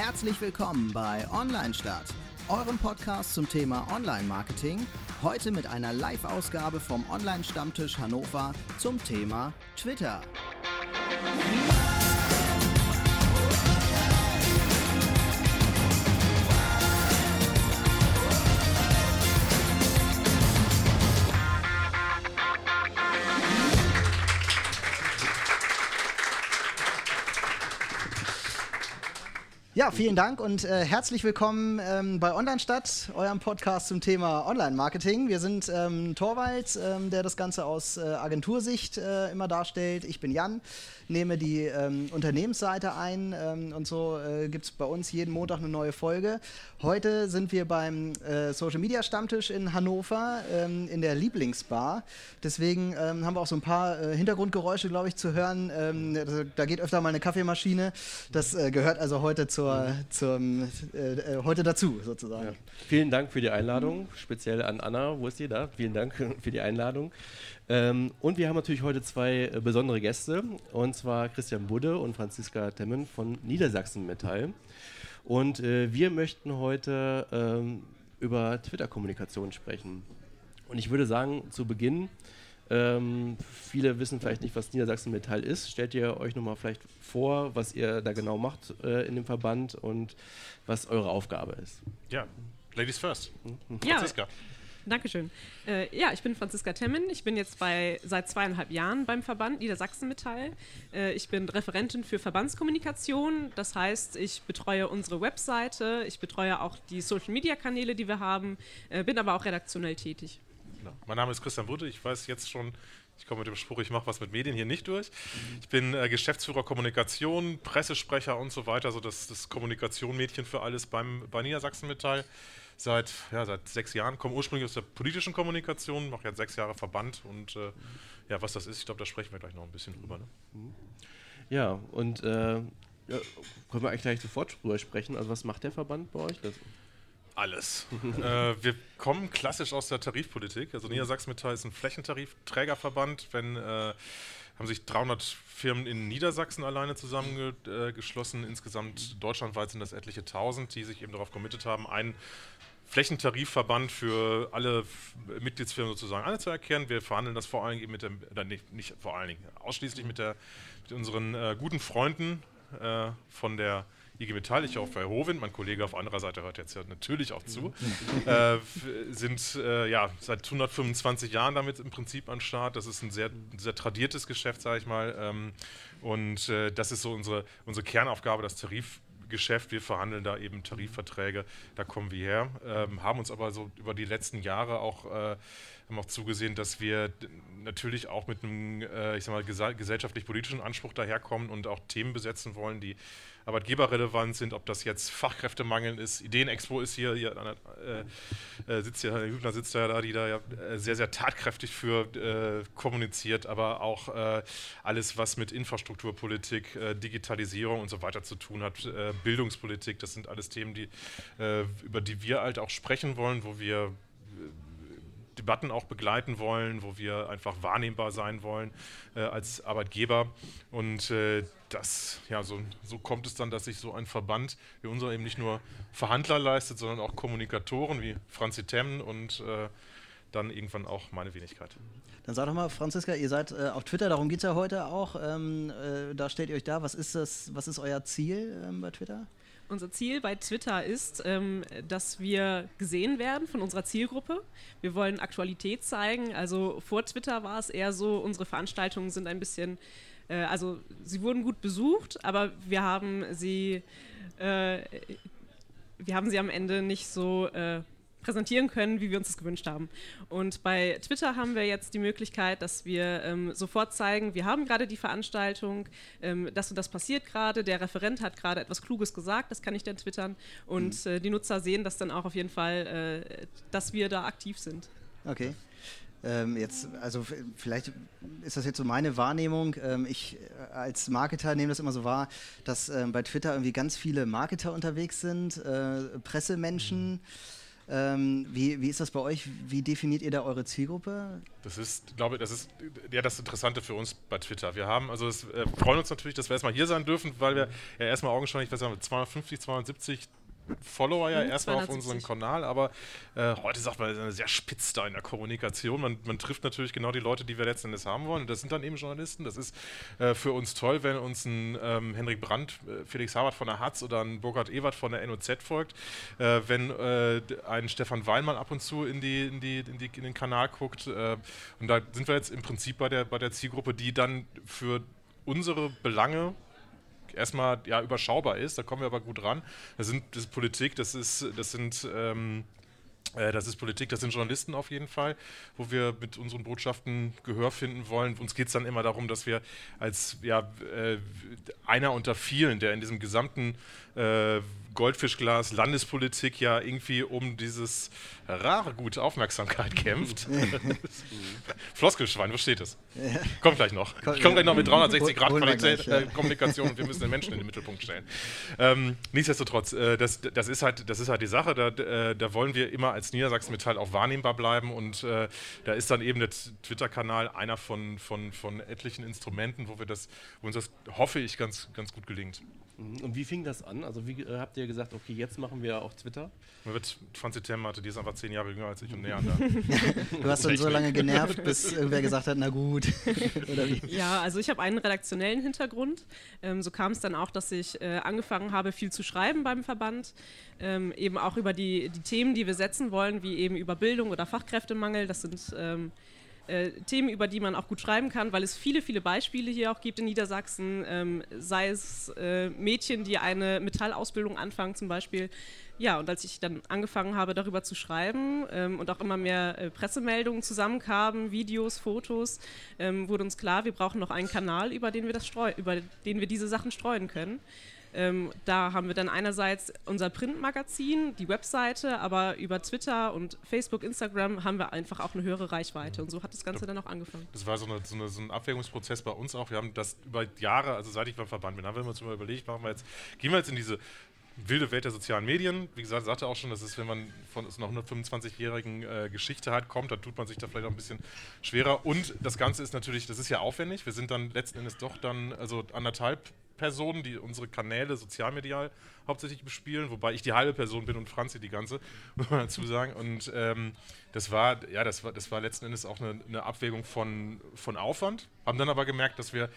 Herzlich willkommen bei Online Start, eurem Podcast zum Thema Online-Marketing. Heute mit einer Live-Ausgabe vom Online-Stammtisch Hannover zum Thema Twitter. Vielen Dank und äh, herzlich willkommen ähm, bei Online Stadt, eurem Podcast zum Thema Online-Marketing. Wir sind ähm, Torwald, ähm, der das Ganze aus äh, Agentursicht äh, immer darstellt. Ich bin Jan, nehme die ähm, Unternehmensseite ein ähm, und so äh, gibt es bei uns jeden Montag eine neue Folge. Heute sind wir beim äh, Social Media Stammtisch in Hannover ähm, in der Lieblingsbar. Deswegen haben wir auch so ein paar äh, Hintergrundgeräusche, glaube ich, zu hören. da geht öfter mal eine Kaffeemaschine. Das gehört also heute zur zum, äh, äh, heute dazu sozusagen. Ja. Vielen Dank für die Einladung, speziell an Anna, wo ist sie da? Vielen Dank für die Einladung. Ähm, und wir haben natürlich heute zwei äh, besondere Gäste, und zwar Christian Budde und Franziska Temmen von Niedersachsen Metall. Und äh, wir möchten heute ähm, über Twitter-Kommunikation sprechen. Und ich würde sagen, zu Beginn, ähm, viele wissen vielleicht nicht, was Niedersachsen Metall ist. Stellt ihr euch nochmal vielleicht vor, was ihr da genau macht äh, in dem Verband und was eure Aufgabe ist. Ja, Ladies first. Mhm. Franziska. Ja. Dankeschön. Äh, ja, ich bin Franziska Temmen. Ich bin jetzt bei, seit zweieinhalb Jahren beim Verband Niedersachsen Metall. Äh, ich bin Referentin für Verbandskommunikation. Das heißt, ich betreue unsere Webseite, ich betreue auch die Social-Media-Kanäle, die wir haben, äh, bin aber auch redaktionell tätig. Genau. Mein Name ist Christian Brütte. Ich weiß jetzt schon, ich komme mit dem Spruch, ich mache was mit Medien hier nicht durch. Ich bin äh, Geschäftsführer Kommunikation, Pressesprecher und so weiter, so das, das Kommunikation-Mädchen für alles beim, bei Niedersachsen Metall. Seit, ja, seit sechs Jahren, komme ursprünglich aus der politischen Kommunikation, mache jetzt sechs Jahre Verband und äh, ja, was das ist, ich glaube, da sprechen wir gleich noch ein bisschen drüber. Ne? Ja, und äh, können wir eigentlich gleich sofort drüber sprechen. Also was macht der Verband bei euch? Das alles. äh, wir kommen klassisch aus der Tarifpolitik. Also Niedersachsen Metall ist ein Flächentarif-Trägerverband. Wenn äh, haben sich 300 Firmen in Niedersachsen alleine zusammengeschlossen. Insgesamt deutschlandweit sind das etliche Tausend, die sich eben darauf committet haben, einen Flächentarifverband für alle Mitgliedsfirmen sozusagen anzuerkennen. Wir verhandeln das vor allen Dingen mit dem, äh, nicht, nicht, vor allen Dingen, ausschließlich mit, der, mit unseren äh, guten Freunden äh, von der IG Metall, ich auch bei Hovind, mein Kollege auf anderer Seite hört jetzt ja natürlich auch zu, äh, sind äh, ja seit 125 Jahren damit im Prinzip an Start. Das ist ein sehr, sehr tradiertes Geschäft, sage ich mal. Ähm, und äh, das ist so unsere, unsere Kernaufgabe, das Tarifgeschäft. Wir verhandeln da eben Tarifverträge, da kommen wir her. Ähm, haben uns aber so über die letzten Jahre auch, äh, haben auch zugesehen, dass wir natürlich auch mit einem, äh, ich sag mal, gesellschaftlich-politischen Anspruch daherkommen und auch Themen besetzen wollen, die arbeitgeberrelevant sind, ob das jetzt Fachkräftemangel ist. Ideenexpo ist hier, hier äh, äh, sitzt ja, Herr Hübner sitzt da, die da ja äh, sehr, sehr tatkräftig für äh, kommuniziert, aber auch äh, alles, was mit Infrastrukturpolitik, äh, Digitalisierung und so weiter zu tun hat, Bildungspolitik, das sind alles Themen, die, über die wir halt auch sprechen wollen, wo wir Debatten auch begleiten wollen, wo wir einfach wahrnehmbar sein wollen äh, als Arbeitgeber. Und äh, das, ja, so, so kommt es dann, dass sich so ein Verband wie unser eben nicht nur Verhandler leistet, sondern auch Kommunikatoren wie Franzi Temmen und äh, dann irgendwann auch meine Wenigkeit. Dann sag doch mal, Franziska, ihr seid äh, auf Twitter, darum geht es ja heute auch. Ähm, äh, da stellt ihr euch da. Was ist das, was ist euer Ziel ähm, bei Twitter? Unser Ziel bei Twitter ist, ähm, dass wir gesehen werden von unserer Zielgruppe. Wir wollen Aktualität zeigen. Also vor Twitter war es eher so, unsere Veranstaltungen sind ein bisschen, äh, also sie wurden gut besucht, aber wir haben sie, äh, wir haben sie am Ende nicht so äh, präsentieren können, wie wir uns das gewünscht haben. Und bei Twitter haben wir jetzt die Möglichkeit, dass wir ähm, sofort zeigen, wir haben gerade die Veranstaltung, ähm, das und das passiert gerade, der Referent hat gerade etwas Kluges gesagt, das kann ich dann twittern und mhm. äh, die Nutzer sehen das dann auch auf jeden Fall, äh, dass wir da aktiv sind. Okay. Ähm, jetzt, also vielleicht ist das jetzt so meine Wahrnehmung. Ähm, ich äh, als Marketer nehme das immer so wahr, dass ähm, bei Twitter irgendwie ganz viele Marketer unterwegs sind, äh, Pressemenschen. Mhm Ähm, wie, wie ist das bei euch? Wie definiert ihr da eure Zielgruppe? Das ist, glaube ich, das ist ja das Interessante für uns bei Twitter. Wir haben, also es äh, freuen uns natürlich, dass wir erstmal hier sein dürfen, weil wir ja erstmal augenscheinlich, was haben wir, 250, 270 Follower ja mhm, erstmal auf unserem Kanal, aber äh, heute sagt man, sehr spitz da in der Kommunikation. Man, man, trifft natürlich genau die Leute, die wir letzten Endes haben wollen. Und das sind dann eben Journalisten. Das ist äh, für uns toll, wenn uns ein ähm, Henrik Brandt, äh, Felix Habert von der Hatz oder ein Burkhard Ewert von der NOZ folgt, äh, wenn äh, ein Stefan Weinmann ab und zu in, die, in, die, in, die, in den Kanal guckt. Äh, und da sind wir jetzt im Prinzip bei der, bei der Zielgruppe, die dann für unsere Belange erstmal ja, überschaubar ist. Da kommen wir aber gut ran. Das, sind, das ist Politik, das, ist, das sind. Ähm, äh, das ist Politik, das sind Journalisten auf jeden Fall, wo wir mit unseren Botschaften Gehör finden wollen. Uns geht es dann immer darum, dass wir als ja, äh, einer unter vielen, der in diesem gesamten äh, Goldfischglas Landespolitik ja irgendwie um dieses rare gute Aufmerksamkeit kämpft. Floskelschwein, wo steht es? Kommt gleich noch. Ich komme gleich noch mit 360 Grad Qualität, äh, Kommunikation und wir müssen den Menschen in den Mittelpunkt stellen. Ähm, nichtsdestotrotz, äh, das, das, ist halt, das ist halt die Sache, da, äh, da wollen wir immer als Niedersachsen Metall auch wahrnehmbar bleiben und äh, da ist dann eben der Twitter-Kanal einer von, von, von etlichen Instrumenten, wo wir das, wo uns das, hoffe ich, ganz, ganz gut gelingt. Mhm. Und wie fing das an? Also wie äh, habt ihr gesagt, okay, jetzt machen wir auch Twitter? Man wird Franzi Temmerte, die ist einfach zehn Jahre jünger als ich und näher da. du hast dann so lange genervt, bis irgendwer gesagt hat, na gut. ja, also ich habe einen redaktionellen Hintergrund. Ähm, so kam es dann auch, dass ich äh, angefangen habe, viel zu schreiben beim Verband. Ähm, eben auch über die, die Themen, die wir setzen wollen, wie eben über Bildung oder Fachkräftemangel. Das sind ähm, äh, Themen, über die man auch gut schreiben kann, weil es viele, viele Beispiele hier auch gibt in Niedersachsen, ähm, sei es äh, Mädchen, die eine Metallausbildung anfangen zum Beispiel. Ja, und als ich dann angefangen habe, darüber zu schreiben ähm, und auch immer mehr äh, Pressemeldungen zusammenkamen, Videos, Fotos, ähm, wurde uns klar, wir brauchen noch einen Kanal, über den wir das über den wir diese Sachen streuen können. Ähm, da haben wir dann einerseits unser Printmagazin, die Webseite, aber über Twitter und Facebook, Instagram haben wir einfach auch eine höhere Reichweite. Und so hat das Ganze dann auch angefangen. Das war so, eine, so, eine, so ein Abwägungsprozess bei uns auch. Wir haben das über Jahre, also seit ich beim Verband bin, haben wir uns immer überlegt, machen wir jetzt, gehen wir jetzt in diese wilde Welt der sozialen Medien. Wie gesagt, sagte auch schon, dass es, wenn man von einer 125-jährigen äh, Geschichte halt kommt, dann tut man sich da vielleicht auch ein bisschen schwerer. Und das Ganze ist natürlich, das ist ja aufwendig. Wir sind dann letzten Endes doch dann, also anderthalb Personen, die unsere Kanäle sozialmedial hauptsächlich bespielen, wobei ich die halbe Person bin und Franzi die ganze, muss man dazu sagen. Und ähm, das war, ja, das war, das war letzten Endes auch eine, eine Abwägung von, von Aufwand. Haben dann aber gemerkt, dass wir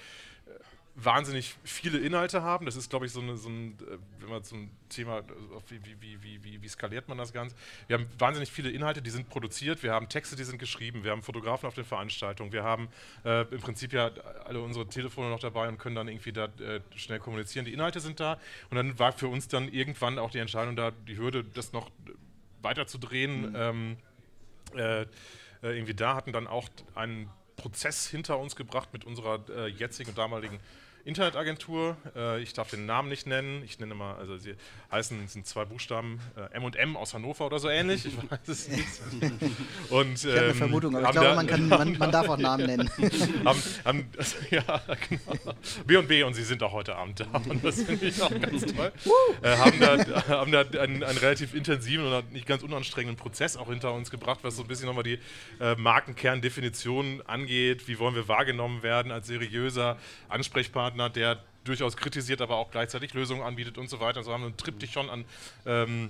wahnsinnig viele Inhalte haben. Das ist, glaube ich, so, eine, so ein, äh, wenn man ein Thema, äh, wie, wie, wie, wie, wie skaliert man das Ganze? Wir haben wahnsinnig viele Inhalte, die sind produziert, wir haben Texte, die sind geschrieben, wir haben Fotografen auf den Veranstaltungen, wir haben äh, im Prinzip ja alle unsere Telefone noch dabei und können dann irgendwie da äh, schnell kommunizieren. Die Inhalte sind da und dann war für uns dann irgendwann auch die Entscheidung da, die Hürde, das noch weiter zu drehen. Mhm. Ähm, äh, irgendwie da hatten dann auch einen Prozess hinter uns gebracht mit unserer äh, jetzigen und damaligen Internetagentur. Äh, ich darf den Namen nicht nennen. Ich nenne mal, also sie heißen, sind zwei Buchstaben, äh, M&M aus Hannover oder so ähnlich. Ich weiß es nicht. Und, ich habe eine ähm, Vermutung, aber ich glaube, man, kann, man, man, darf auch Namen nennen. haben, haben, also, ja, genau. B und B und sie sind auch heute Abend da. Und das finde ich auch ganz toll. Äh, haben da, haben da einen, einen, relativ intensiven und nicht ganz unanstrengenden Prozess auch hinter uns gebracht, was so ein bisschen nochmal die äh, Markenkerndefinition angeht. Wie wollen wir wahrgenommen werden als seriöser Ansprechpartner? Partner, der durchaus kritisiert, aber auch gleichzeitig Lösungen anbietet und so weiter. So haben wir einen Triptych schon an, ähm,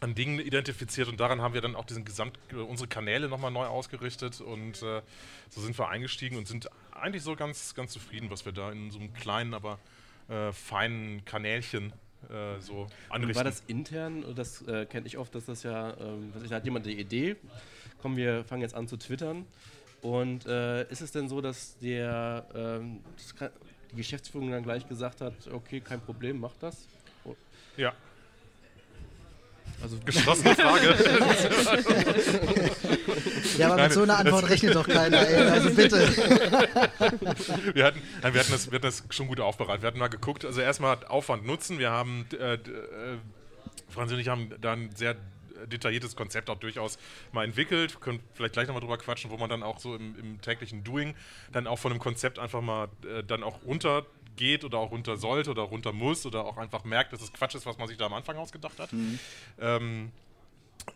an Dingen identifiziert und daran haben wir dann auch diesen Gesamt unsere Kanäle nochmal neu ausgerichtet und äh, so sind wir eingestiegen und sind eigentlich so ganz, ganz zufrieden, was wir da in so einem kleinen, aber äh, feinen Kanälchen äh, so anrichten. War das intern? Das äh, kenne ich oft, dass das ja, ähm, da hat jemand die Idee, komm, wir fangen jetzt an zu twittern. Und äh, ist es denn so, dass der, ähm, das kann, die Geschäftsführung dann gleich gesagt hat, okay, kein Problem, mach das? Ja. Also geschlossene Frage. ja, aber mit so einer Antwort rechnet doch keiner, ey. Also bitte. wir, hatten, nein, wir, hatten das, wir hatten das schon gut aufbereitet. Wir hatten mal geguckt, also erstmal Aufwand nutzen. Wir haben, äh, äh, Franz und ich haben dann sehr detailliertes Konzept auch durchaus mal entwickelt. Wir können vielleicht gleich nochmal drüber quatschen, wo man dann auch so im, im, täglichen Doing dann auch von einem Konzept einfach mal äh, dann auch runtergeht oder auch runter sollte oder runter muss oder auch einfach merkt, dass es Quatsch ist, was man sich da am Anfang ausgedacht hat. Mhm. Ähm,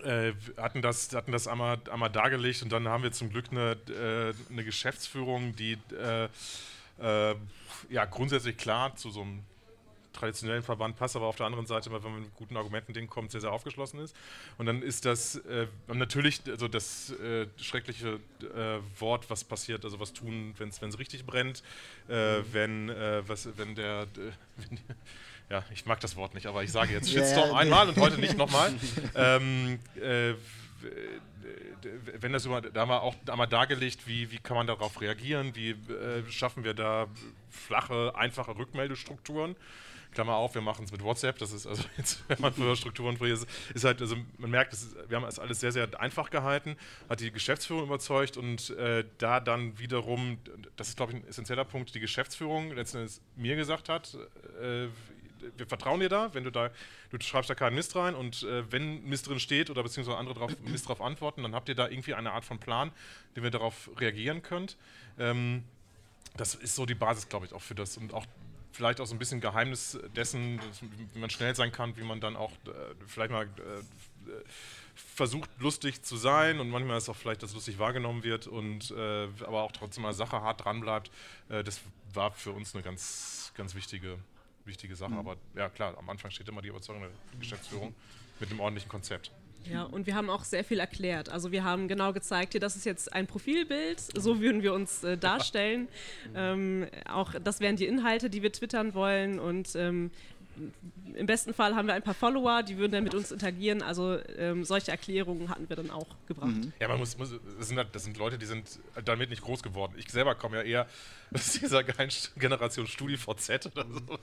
äh, hatten das, hatten das einmal, einmal dargelegt und dann haben wir zum Glück eine, äh, eine Geschäftsführung, die äh, äh, ja grundsätzlich klar zu so einem traditionellen Verband passt, aber auf der anderen Seite, wenn man mit guten Argumenten Ding kommt, sehr, sehr aufgeschlossen ist. Und dann ist das äh, natürlich also das äh, schreckliche äh, Wort, was passiert, also was tun, wenn es richtig brennt, äh, mhm. wenn, äh, was, wenn der, wenn, ja, ich mag das Wort nicht, aber ich sage jetzt Shitstorm yeah, einmal und heute nicht nochmal. ähm, äh, wenn das über, da wir auch einmal dargelegt, wie, wie kann man darauf reagieren, wie äh, schaffen wir da flache, einfache Rückmeldestrukturen. Klammer auf, wir machen es mit WhatsApp. Das ist also jetzt, wenn man früher Strukturen früher ist, ist halt, also man merkt, ist, wir haben es alles sehr, sehr einfach gehalten, hat die Geschäftsführung überzeugt und äh, da dann wiederum, das ist glaube ich ein essentieller Punkt, die Geschäftsführung letztendlich mir gesagt hat, äh, wir vertrauen dir da, wenn du da, du schreibst da keinen Mist rein und äh, wenn Mist drin steht oder beziehungsweise andere drauf, Mist drauf antworten, dann habt ihr da irgendwie eine Art von Plan, den wir darauf reagieren könnt. Ähm, das ist so die Basis, glaube ich, auch für das und auch vielleicht auch so ein bisschen Geheimnis dessen, wie man schnell sein kann, wie man dann auch äh, vielleicht mal äh, versucht lustig zu sein und manchmal ist auch vielleicht, dass lustig wahrgenommen wird und äh, aber auch trotzdem mal Sache hart dran bleibt. Äh, das war für uns eine ganz, ganz wichtige, wichtige Sache. Mhm. Aber ja klar, am Anfang steht immer die Überzeugung der Geschäftsführung mit einem ordentlichen Konzept. Ja, und wir haben auch sehr viel erklärt. Also wir haben genau gezeigt, hier, das ist jetzt ein Profilbild, so würden wir uns äh, darstellen. ähm, auch das wären die Inhalte, die wir twittern wollen und ähm, im besten Fall haben wir ein paar Follower, die würden dann mit uns interagieren. Also ähm, solche Erklärungen hatten wir dann auch gebracht. Mhm. Ja, man muss, muss das, sind, halt, das sind Leute, die sind damit nicht groß geworden. Ich selber komme ja eher aus dieser Generation StudiVZ oder so.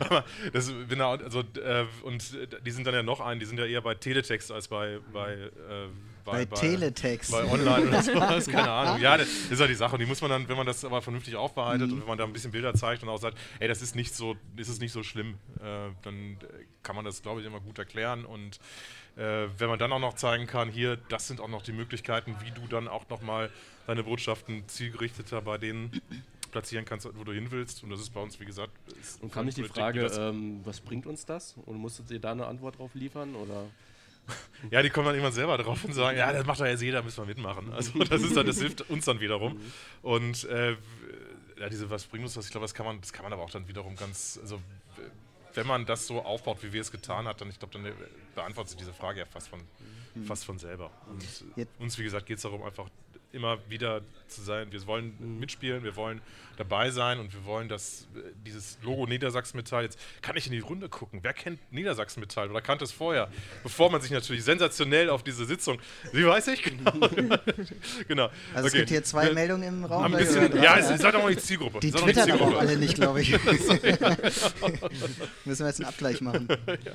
Aber das bin da, also, äh, und die sind dann ja noch ein, die sind ja eher bei Teletext als bei, bei äh, bei, bei, Teletext. Bei Online oder sowas, keine Ahnung. Ja, das ist ja die Sache. Und die muss man dann, wenn man das aber vernünftig aufbereitet mhm. und wenn man da ein bisschen Bilder zeigt und auch sagt, ey, das ist nicht so, ist es nicht so schlimm, äh, dann kann man das, glaube ich, immer gut erklären. Und äh, wenn man dann auch noch zeigen kann, hier, das sind auch noch die Möglichkeiten, wie du dann auch nochmal deine Botschaften zielgerichteter bei denen platzieren kannst, wo du hin willst. Und das ist bei uns, wie gesagt. Und kam nicht die Frage, ähm, was bringt uns das? Und musstet ihr da eine Antwort drauf liefern? Oder? Ja, die kommen dann irgendwann selber drauf und sagen, ja, das macht doch jetzt jeder, müssen wir mitmachen. Also das ist dann, das hilft uns dann wiederum. Und äh, ja, diese, was bringt uns das? Ich glaube, das kann man, das kann man aber auch dann wiederum ganz, also wenn man das so aufbaut, wie wir es getan haben, dann, ich glaube, dann äh, beantwortet sich diese Frage ja fast von, fast von selber. Und Jetzt. uns, wie gesagt, geht es darum, einfach immer wieder zu sein. Wir wollen mitspielen, wir wollen dabei sein und wir wollen, dass äh, dieses Logo Niedersachsen-Metall, jetzt kann ich in die Runde gucken, wer kennt Niedersachsen-Metall oder kannte es vorher, bevor man sich natürlich sensationell auf diese Sitzung, wie weiß ich genau. genau. Also okay. es gibt hier zwei ja. Meldungen im Raum. Ein bisschen, ja, es ist halt auch nicht die Zielgruppe. Die twittern aber auch alle nicht, glaube ich. Müssen wir jetzt einen Abgleich machen. ja.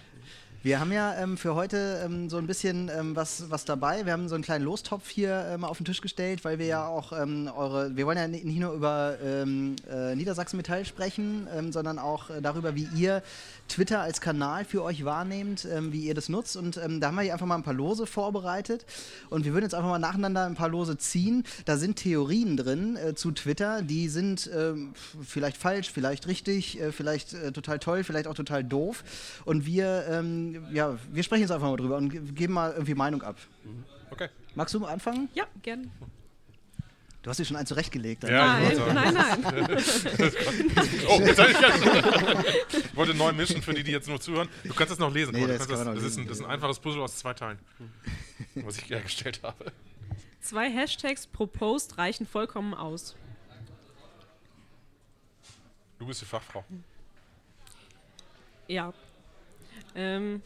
Wir haben ja ähm, für heute ähm, so ein bisschen ähm, was, was dabei. Wir haben so einen kleinen Lostopf hier ähm, auf den Tisch gestellt, weil wir ja auch ähm, eure, wir wollen ja nicht nur über ähm, äh, Niedersachsen Metall sprechen, sondern auch äh, darüber, wie ihr Twitter als Kanal für euch wahrnehmt, wie ihr das nutzt. Und da haben wir hier einfach mal ein paar Lose vorbereitet. Und wir würden jetzt einfach mal nacheinander ein paar Lose ziehen. Da sind Theorien drin äh, zu Twitter, die sind vielleicht falsch, vielleicht richtig, äh, vielleicht äh, total toll, vielleicht auch total doof. Und wir ja, wir sprechen jetzt einfach mal drüber und geben mal irgendwie Meinung ab. Mhm. Okay. Magst du anfangen? Ja, gern. Du hast dir schon einen zurechtgelegt. Ja, nein, nein, nein, nein. oh, jetzt ich, ich wollte neu mischen für die, die jetzt nur zuhören. Du kannst das noch lesen. Nee, das, das, das, lesen. Ist ein, das, ist ein, einfaches Puzzle aus zwei Teilen, was ich hergestellt habe. Zwei Hashtags pro Post reichen vollkommen aus. Du bist die Fachfrau. Ja, ähm,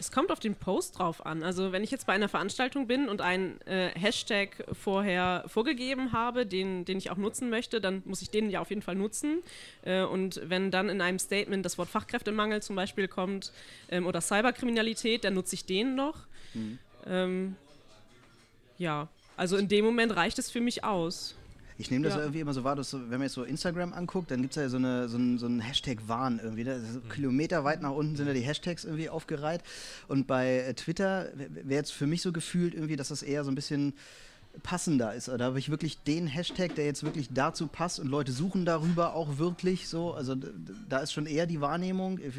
es kommt auf den Post drauf an. Also wenn ich jetzt bei einer Veranstaltung bin und einen äh, Hashtag vorher vorgegeben habe, den, den ich auch nutzen möchte, dann muss ich den ja auf jeden Fall nutzen. Äh, und wenn dann in einem Statement das Wort Fachkräftemangel zum Beispiel kommt ähm, oder Cyberkriminalität, dann nutze ich den noch. Mhm. Ähm, ja, also in dem Moment reicht es für mich aus. Ich nehme das ja. irgendwie immer so wahr, dass so, wenn man jetzt so Instagram anguckt, dann gibt es ja so, eine, so, ein, so einen Hashtag-Wahn irgendwie. Da, so mhm. Kilometer weit nach unten sind da die Hashtags irgendwie aufgereiht. Und bei äh, Twitter wäre jetzt für mich so gefühlt irgendwie, dass das eher so ein bisschen passender ist. Oder habe ich wirklich den Hashtag, der jetzt wirklich dazu passt und Leute suchen darüber auch wirklich so. Also da ist schon eher die Wahrnehmung, äh,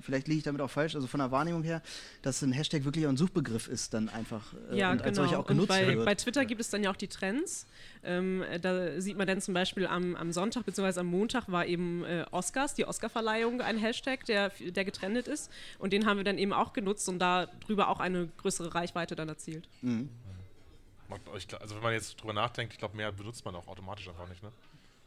vielleicht liege ich damit auch falsch, also von der Wahrnehmung her, dass ein Hashtag wirklich ein Suchbegriff ist, dann einfach äh, ja, und genau. als solcher auch genutzt und bei, wird. Bei Twitter gibt es dann ja auch die Trends. Ähm, da sieht man dann zum Beispiel am, am Sonntag bzw. am Montag war eben äh, Oscars, die Oscarverleihung, ein Hashtag, der, der getrennt ist. Und den haben wir dann eben auch genutzt und darüber auch eine größere Reichweite dann erzielt. Mhm. Also wenn man jetzt drüber nachdenkt, ich glaube, mehr benutzt man auch automatisch einfach nicht, ne?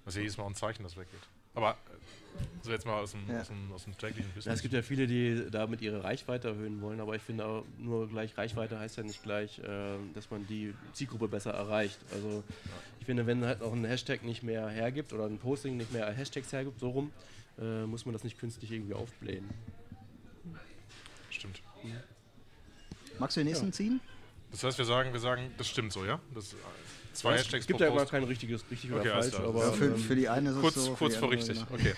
Was ja jedes Mal ein Zeichen, das weggeht. Aber äh, so jetzt mal aus dem, ja. aus dem, aus dem täglichen Business. Ja, es gibt ja viele, die damit ihre Reichweite erhöhen wollen, aber ich finde auch nur gleich Reichweite heißt ja nicht gleich, äh, dass man die Zielgruppe besser erreicht. Also ja. ich finde, wenn halt auch ein Hashtag nicht mehr hergibt oder ein Posting nicht mehr Hashtags hergibt, so rum, äh, muss man das nicht künstlich irgendwie aufblähen. Stimmt. Mhm. Magst du den nächsten ja. ziehen? Das heißt, wir sagen, wir sagen, das stimmt so, ja? Das, zwei es Hashtags gibt ja immer kein richtiges, richtig okay, oder falsch. Aber ja, für, ähm, für, die eine ist kurz, es so. Kurz vor richtig, okay.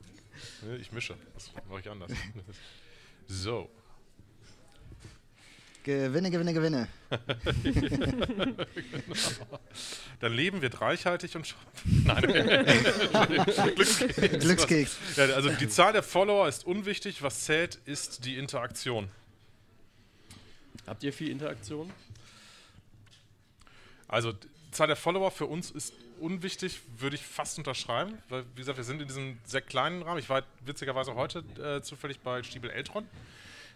ich mische, das mache ich anders. so. Gewinne, Gewinne, Gewinne. genau. Dann leben wird reichhaltig und Nein. Glückskeks. Glückskeks. Ja, also die Zahl der Follower ist unwichtig. Was zählt, ist die Interaktion. Habt ihr viel Interaktion? Also, die Zahl der Follower für uns ist unwichtig, würde ich fast unterschreiben, weil, wie gesagt, wir sind in diesem sehr kleinen Rahmen. Ich war witzigerweise heute äh, zufällig bei Stiebel Eltron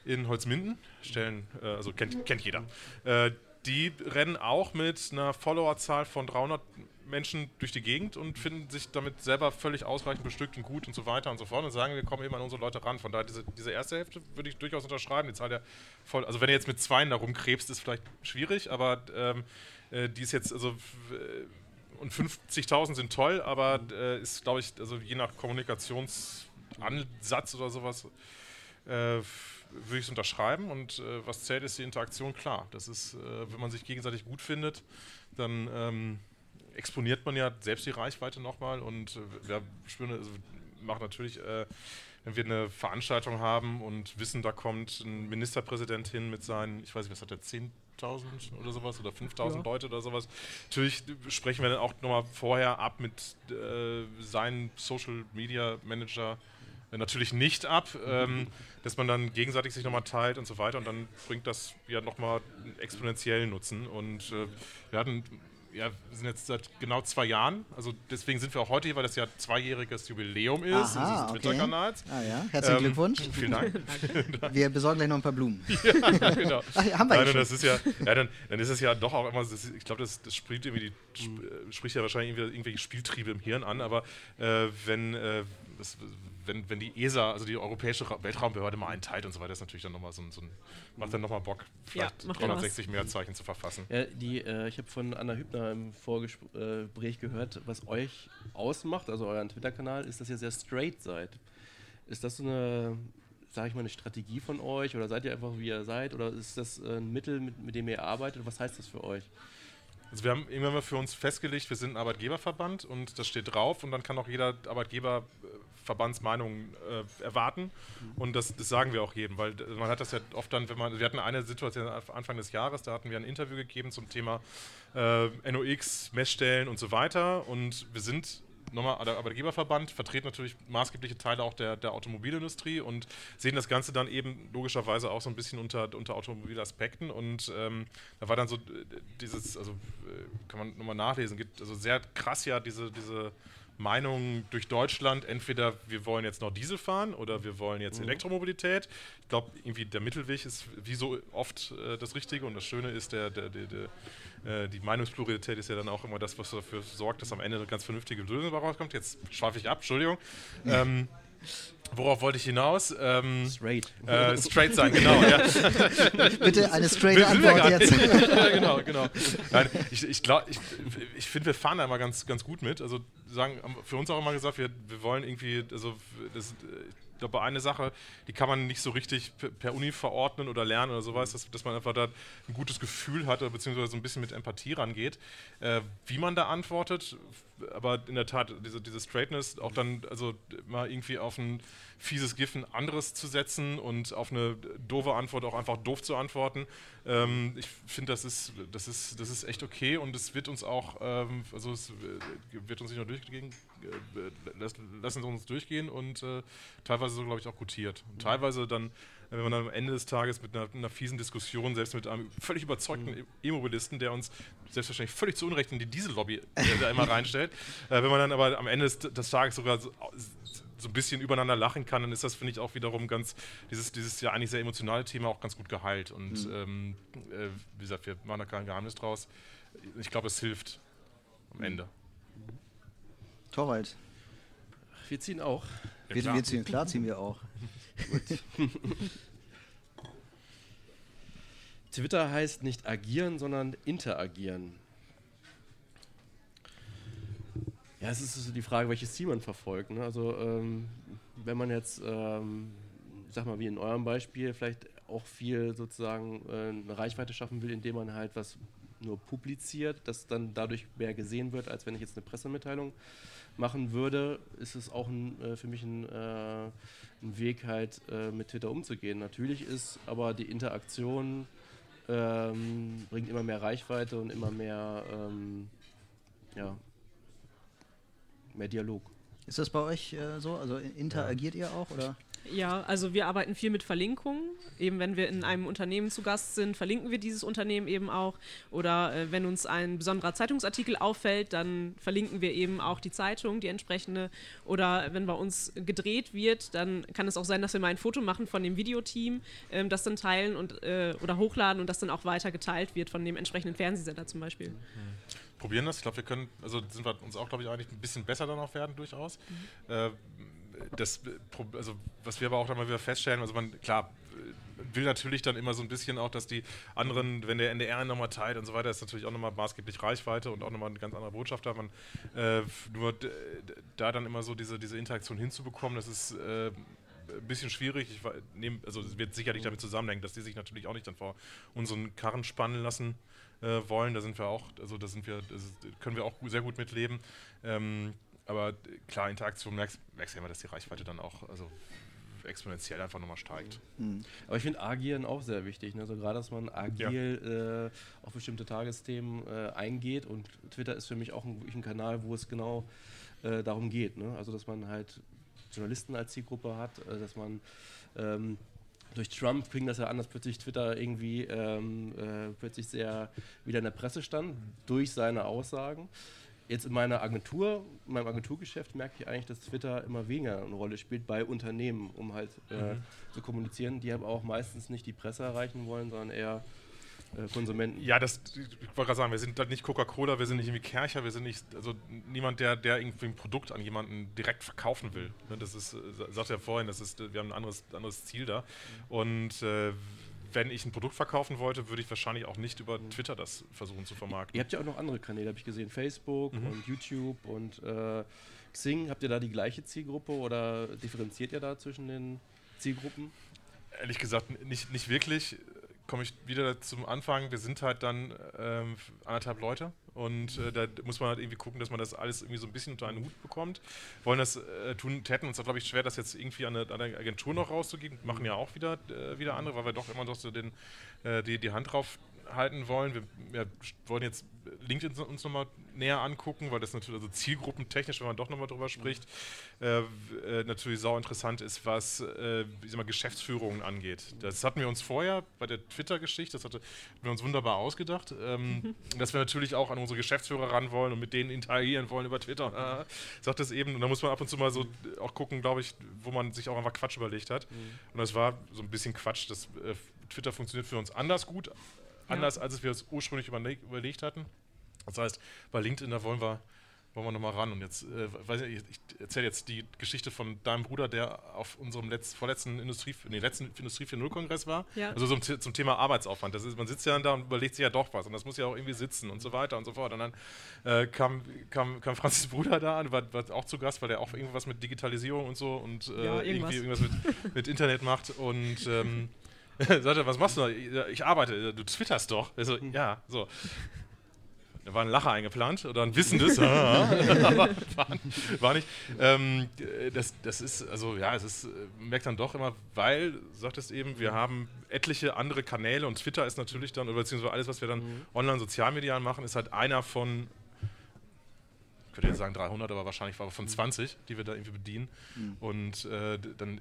in Holzminden. Stellen, äh, also kennt, kennt jeder. Äh, die rennen auch mit einer Followerzahl von 300 Menschen durch die Gegend und finden sich damit selber völlig ausreichend bestückt und gut und so weiter und so fort und sagen, wir kommen eben an unsere Leute ran. Von daher, diese, diese erste Hälfte würde ich durchaus unterschreiben. Die Zahl der voll, also wenn ihr jetzt mit Zweien da rumkrebst, ist vielleicht schwierig, aber ähm, äh, die ist jetzt, also äh, und 50.000 sind toll, aber äh, ist, glaube ich, also je nach Kommunikationsansatz oder sowas, äh, würde ich es unterschreiben. Und äh, was zählt, ist die Interaktion, klar. Das ist, äh, wenn man sich gegenseitig gut findet, dann ähm, exponiert man ja selbst die Reichweite nochmal und äh, wir spüren, also machen natürlich, äh, wenn wir eine Veranstaltung haben und wissen, da kommt ein Ministerpräsident hin mit seinen, ich weiß nicht, was hat er, 10.000 oder sowas oder 5.000 ja. Leute oder sowas. Natürlich sprechen wir dann auch nochmal vorher ab mit äh, seinem Social Media Manager äh, natürlich nicht ab, ähm, dass man dann gegenseitig sich nochmal teilt und so weiter und dann bringt das ja nochmal einen exponentiellen Nutzen und äh, wir hatten ja, wir sind jetzt seit genau zwei Jahren. Also deswegen sind wir auch heute hier, weil das ja zweijähriges Jubiläum ist Aha, unseres Twitter-Kanals. Ah ja, herzlichen ähm, Glückwunsch. Vielen Dank. wir besorgen gleich noch ein paar Blumen. ja, genau. Ach, haben wir Nein, das ist ja, ja dann, dann, ist es ja doch auch immer, das, ich glaube, das, das spricht irgendwie die, mhm. spricht ja wahrscheinlich irgendwelche Spieltriebe im Hirn an, aber äh, wenn äh, das, wenn, wenn die ESA, also die Europäische Weltraumbehörde, mal einen teilt und so weiter, ist natürlich dann nochmal so ein, so ein macht dann nochmal Bock, vielleicht ja, 360 Mehrzeichen zu verfassen. Ja, die, äh, ich habe von Anna Hübner im Vorgespräch gehört, was euch ausmacht, also euren Twitter-Kanal, ist, dass ihr sehr straight seid. Ist das so eine, sage ich mal, eine Strategie von euch oder seid ihr einfach wie ihr seid oder ist das ein Mittel, mit, mit dem ihr arbeitet? Was heißt das für euch? Also wir haben irgendwann mal für uns festgelegt, wir sind ein Arbeitgeberverband und das steht drauf und dann kann auch jeder Arbeitgeber Verbandsmeinungen äh, erwarten. Mhm. Und das, das, sagen wir auch jedem, weil man hat das ja oft dann, wenn man, wir hatten eine Situation Anfang des Jahres, da hatten wir ein Interview gegeben zum Thema äh, NOx, Messstellen und so weiter. Und wir sind nochmal der Arbeitgeberverband, vertreten natürlich maßgebliche Teile auch der, der Automobilindustrie und sehen das Ganze dann eben logischerweise auch so ein bisschen unter, unter Automobilaspekten. Und ähm, da war dann so äh, dieses, also äh, kann man nochmal nachlesen, gibt also sehr krass ja diese, diese Meinungen durch Deutschland, entweder wir wollen jetzt noch Diesel fahren oder wir wollen jetzt mhm. Elektromobilität. Ich glaube, irgendwie der Mittelweg ist wie so oft äh, das Richtige und das Schöne ist, der, der, der, der äh, die Meinungspluralität ist ja dann auch immer das, was dafür sorgt, dass am Ende eine ganz vernünftige Lösung rauskommt. Jetzt schweife ich ab, Entschuldigung. Ähm, Worauf wollte ich hinaus? Ähm, straight. Äh, straight sein, genau. Ja. Bitte eine straight Antwort jetzt. ja, genau, genau. Nein, ich ich, ich, ich finde, wir fahren da immer ganz, ganz gut mit. Also sagen, für uns auch immer gesagt, wir, wir wollen irgendwie, also das, glaube, eine Sache, die kann man nicht so richtig per Uni verordnen oder lernen oder sowas, dass, dass man einfach da ein gutes Gefühl hat oder beziehungsweise so ein bisschen mit Empathie rangeht, äh, wie man da antwortet. Aber in der Tat, diese, diese Straightness auch dann, also mal irgendwie auf ein fieses GIF ein anderes zu setzen und auf eine doofe Antwort auch einfach doof zu antworten. Ähm, ich finde, das ist, das, ist, das ist echt okay und es wird uns auch, ähm, also es äh, wird uns nicht nur durchgehen, äh, lassen Sie uns durchgehen und äh, teilweise so, glaube ich, auch gutiert. Und teilweise dann wenn man dann am Ende des Tages mit einer, einer fiesen Diskussion, selbst mit einem völlig überzeugten mhm. E-Mobilisten, der uns selbstverständlich völlig zu Unrecht in die Diesellobby äh, da immer reinstellt, äh, wenn man dann aber am Ende des, des Tages sogar so, so, ein bisschen übereinander lachen kann, dann ist das, finde ich, auch wiederum ganz, dieses, dieses ja eigentlich sehr emotionale Thema auch ganz gut geheilt. Und mhm. ähm, äh, wie gesagt, wir machen da kein Geheimnis draus. Ich glaube, es hilft am Ende. Torwald. Wir ziehen auch. Ja, wir, wir ziehen, klar ziehen wir auch. Twitter heißt nicht agieren, sondern interagieren. Ja, es ist so die Frage, welches Ziel man verfolgt. Ne? Also ähm, wenn man jetzt, ähm, ich sag mal wie in eurem Beispiel, vielleicht auch viel sozusagen äh, eine Reichweite schaffen will, indem man halt was nur publiziert, das dann dadurch mehr gesehen wird, als wenn ich jetzt eine Pressemitteilung machen würde, ist es auch ein, äh, für mich ein, äh, ein Weg, halt äh, mit Twitter umzugehen. Natürlich ist aber die Interaktion ähm, bringt immer mehr Reichweite und immer mehr, ähm, ja, mehr Dialog. Ist das bei euch äh, so? Also interagiert ja. ihr auch oder? Ja, also wir arbeiten viel mit Verlinkungen. Eben wenn wir in einem Unternehmen zu Gast sind, verlinken wir dieses Unternehmen eben auch. Oder äh, wenn uns ein besonderer Zeitungsartikel auffällt, dann verlinken wir eben auch die Zeitung, die entsprechende. Oder wenn bei uns gedreht wird, dann kann es auch sein, dass wir mal ein Foto machen von dem Videoteam, äh, das dann teilen und, äh, oder hochladen und das dann auch weiter geteilt wird von dem entsprechenden Fernsehsender zum Beispiel. Mhm probieren das. Ich glaube, wir können, also sind wir uns auch, glaube ich, eigentlich ein bisschen besser dann auch werden durchaus. Mhm. Äh, das, also was wir aber auch dann mal wieder feststellen, also man, klar, will natürlich dann immer so ein bisschen auch, dass die anderen, wenn der NDR nochmal teilt und so weiter, ist natürlich auch nochmal maßgeblich Reichweite und auch nochmal eine ganz andere Botschaft da. Man, äh, nur da dann immer so diese, diese Interaktion hinzubekommen, das ist äh, ein bisschen schwierig. Ich nehm, also es wird sicherlich damit zusammenhängen, dass die sich natürlich auch nicht dann vor unseren Karren spannen lassen äh, wollen. Da sind wir auch, also da sind wir, können wir auch sehr gut mitleben. Ähm, aber klar, Interaktion merkst, merkst du immer, dass die Reichweite dann auch also exponentiell einfach nochmal steigt. Mhm. Aber ich finde Agieren auch sehr wichtig. Ne? Also gerade, dass man agil ja. äh, auf bestimmte Tagesthemen äh, eingeht und Twitter ist für mich auch ein, ein Kanal, wo es genau äh, darum geht. Ne? Also dass man halt Journalisten als Zielgruppe hat, äh, dass man ähm, durch Trump fing das ja an, dass plötzlich Twitter irgendwie ähm, äh, plötzlich sehr wieder in der Presse stand, durch seine Aussagen. Jetzt in meiner Agentur, in meinem Agenturgeschäft merke ich eigentlich, dass Twitter immer weniger eine Rolle spielt bei Unternehmen, um halt äh, mhm. zu kommunizieren, die aber auch meistens nicht die Presse erreichen wollen, sondern eher äh, Konsumenten. Ja, das, ich wollte gerade sagen, wir sind halt nicht Coca-Cola, wir sind nicht irgendwie Kercher, wir sind nicht, also niemand, der, der irgendwie ein Produkt an jemanden direkt verkaufen will. Ne, das ist, äh, sagt er vorhin, das ist, wir haben ein anderes, anderes Ziel da. Mhm. Und äh, wenn ich ein Produkt verkaufen wollte, würde ich wahrscheinlich auch nicht über mhm. Twitter das versuchen zu vermarkten. Ihr habt ja auch noch andere Kanäle, habe ich gesehen. Facebook mhm. und YouTube und äh, Xing. Habt ihr da die gleiche Zielgruppe oder differenziert ihr da zwischen den Zielgruppen? Ehrlich gesagt, nicht, nicht wirklich komme ich wieder zum Anfang. Wir sind halt dann ähm, anderthalb Leute und äh, da muss man halt irgendwie gucken, dass man das alles irgendwie so ein bisschen unter einen Hut bekommt. Wollen das äh, tun, täten uns, glaube ich, schwer, das jetzt irgendwie an eine, an eine, Agentur noch rauszugeben. Machen ja auch wieder, äh, wieder andere, weil wir doch immer noch so den, äh, die, die Hand drauf halten wollen. Wir, wir wollen jetzt LinkedIn uns nochmal näher angucken, weil das natürlich also zielgruppentechnisch, wenn man doch nochmal drüber spricht, äh, äh, natürlich sau interessant ist, was äh, wie mal, Geschäftsführungen angeht. Das hatten wir uns vorher bei der Twitter-Geschichte, das hatten wir uns wunderbar ausgedacht, ähm, dass wir natürlich auch an unsere Geschäftsführer ran wollen und mit denen interagieren wollen über Twitter. Äh, sagt das eben, und da muss man ab und zu mal so auch gucken, glaube ich, wo man sich auch einfach Quatsch überlegt hat. Mhm. Und das war so ein bisschen Quatsch. Das, äh, Twitter funktioniert für uns anders gut, anders ja. als wir es ursprünglich überlegt hatten. Das heißt, bei LinkedIn, da wollen wir, wollen wir nochmal ran. Und jetzt, äh, weiß ich, ich erzähle jetzt die Geschichte von deinem Bruder, der auf unserem letzt, vorletzten Industrie, nee, letzten Industrie 4.0-Kongress war. Ja. Also zum, zum, Thema Arbeitsaufwand. Das ist, man sitzt ja da und überlegt sich ja doch was. Und das muss ja auch irgendwie sitzen und so weiter und so fort. Und dann äh, kam, kam, kam Franzis Bruder da an, war, war, auch zu Gast, weil der auch irgendwas mit Digitalisierung und so und äh, ja, irgendwas. irgendwie irgendwas mit, mit Internet macht. Und ähm, sagt er, was machst du da? Ich arbeite, du twitterst doch. Also, ja, so. Da war ein Lacher eingeplant oder ein wissendes, aber war, nicht. Ähm, das, das ist, also ja, es ist, merkt dann doch immer, weil, sagt es eben, wir haben etliche andere Kanäle und Twitter ist natürlich dann, oder beziehungsweise alles, was wir dann mhm. online sozialmedial machen, ist halt einer von, ich könnte jetzt sagen 300, aber wahrscheinlich war von 20, mhm. die wir da irgendwie bedienen. Mhm. Und äh, dann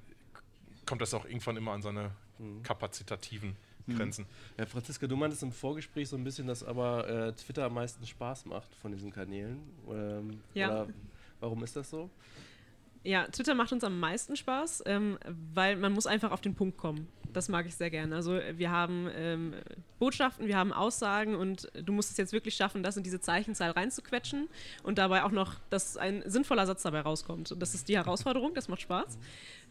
kommt das auch irgendwann immer an seine mhm. kapazitativen Mhm. Grenzen. Ja, Franziska, du meintest im Vorgespräch so ein bisschen, dass aber äh, Twitter am meisten Spaß macht von diesen Kanälen. Ähm, ja. warum ist das so? Ja, Twitter macht uns am meisten Spaß, ähm, weil man muss einfach auf den Punkt kommen. Das mag ich sehr gerne. Also wir haben ähm, Botschaften, wir haben Aussagen und du musst es jetzt wirklich schaffen, das in diese Zeichenzahl reinzuquetschen und dabei auch noch, dass ein sinnvoller Satz dabei rauskommt. Und das ist die Herausforderung, das macht Spaß.